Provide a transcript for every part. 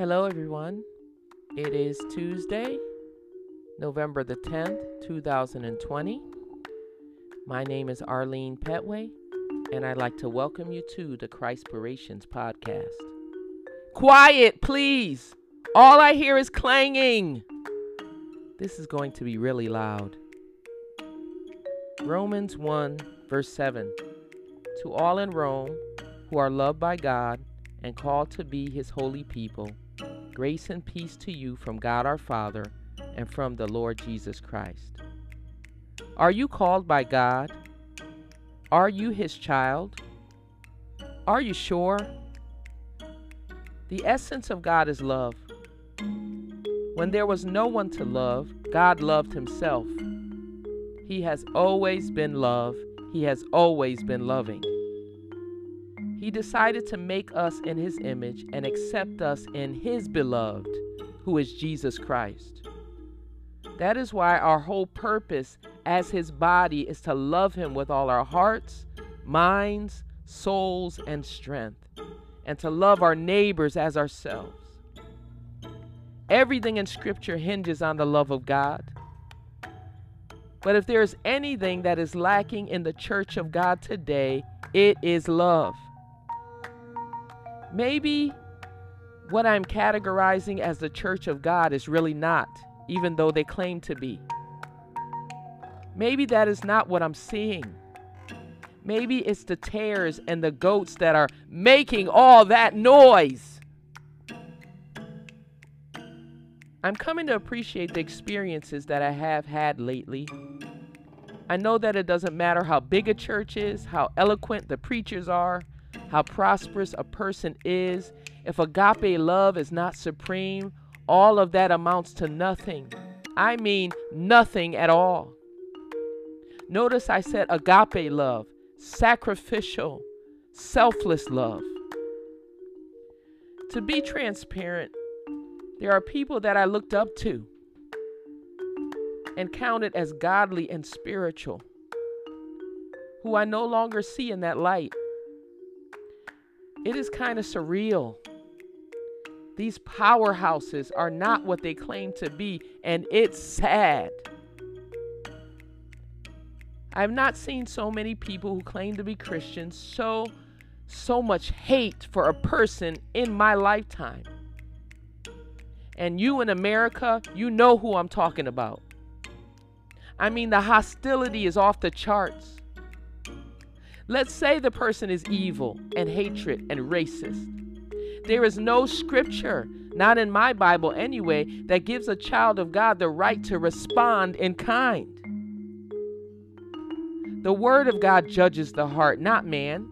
Hello, everyone. It is Tuesday, November the 10th, 2020. My name is Arlene Petway, and I'd like to welcome you to the Christpirations podcast. Quiet, please! All I hear is clanging. This is going to be really loud. Romans 1, verse 7. To all in Rome who are loved by God and called to be his holy people, grace and peace to you from God our Father and from the Lord Jesus Christ. Are you called by God? Are you his child? Are you sure? The essence of God is love. When there was no one to love, God loved himself. He has always been love. He has always been loving. He decided to make us in His image and accept us in His beloved, who is Jesus Christ. That is why our whole purpose as His body is to love Him with all our hearts, minds, souls, and strength, and to love our neighbors as ourselves. Everything in Scripture hinges on the love of God. But if there is anything that is lacking in the church of God today, it is love. Maybe what I'm categorizing as the church of God is really not, even though they claim to be. Maybe that is not what I'm seeing. Maybe it's the tares and the goats that are making all that noise. I'm coming to appreciate the experiences that I have had lately. I know that it doesn't matter how big a church is, how eloquent the preachers are, how prosperous a person is, if agape love is not supreme, all of that amounts to nothing. I mean, nothing at all. Notice I said agape love, sacrificial, selfless love. To be transparent, there are people that I looked up to and counted as godly and spiritual who I no longer see in that light. It is kind of surreal. These powerhouses are not what they claim to be, and it's sad. I've not seen so many people who claim to be Christians so so much hate for a person in my lifetime. And you in America, you know who I'm talking about. I mean, the hostility is off the charts. Let's say the person is evil and hatred and racist. There is no scripture, not in my Bible anyway, that gives a child of God the right to respond in kind. The Word of God judges the heart, not man.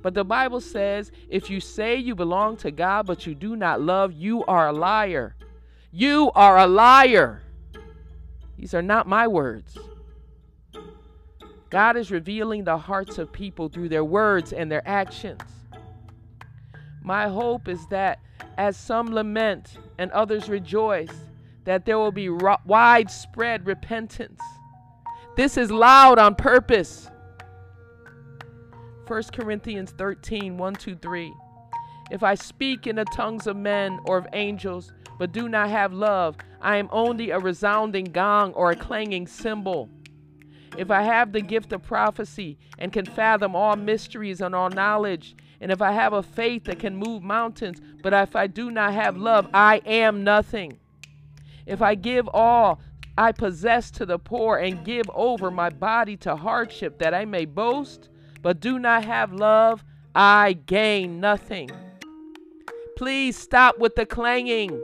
But the Bible says if you say you belong to God but you do not love, you are a liar. You are a liar. These are not my words. God is revealing the hearts of people through their words and their actions. My hope is that as some lament and others rejoice, that there will be ro- widespread repentance. This is loud on purpose. 1 Corinthians 13 1 2 3. If I speak in the tongues of men or of angels, but do not have love, I am only a resounding gong or a clanging cymbal. If I have the gift of prophecy and can fathom all mysteries and all knowledge, and if I have a faith that can move mountains, but if I do not have love, I am nothing. If I give all I possess to the poor and give over my body to hardship that I may boast, but do not have love, I gain nothing. Please stop with the clanging.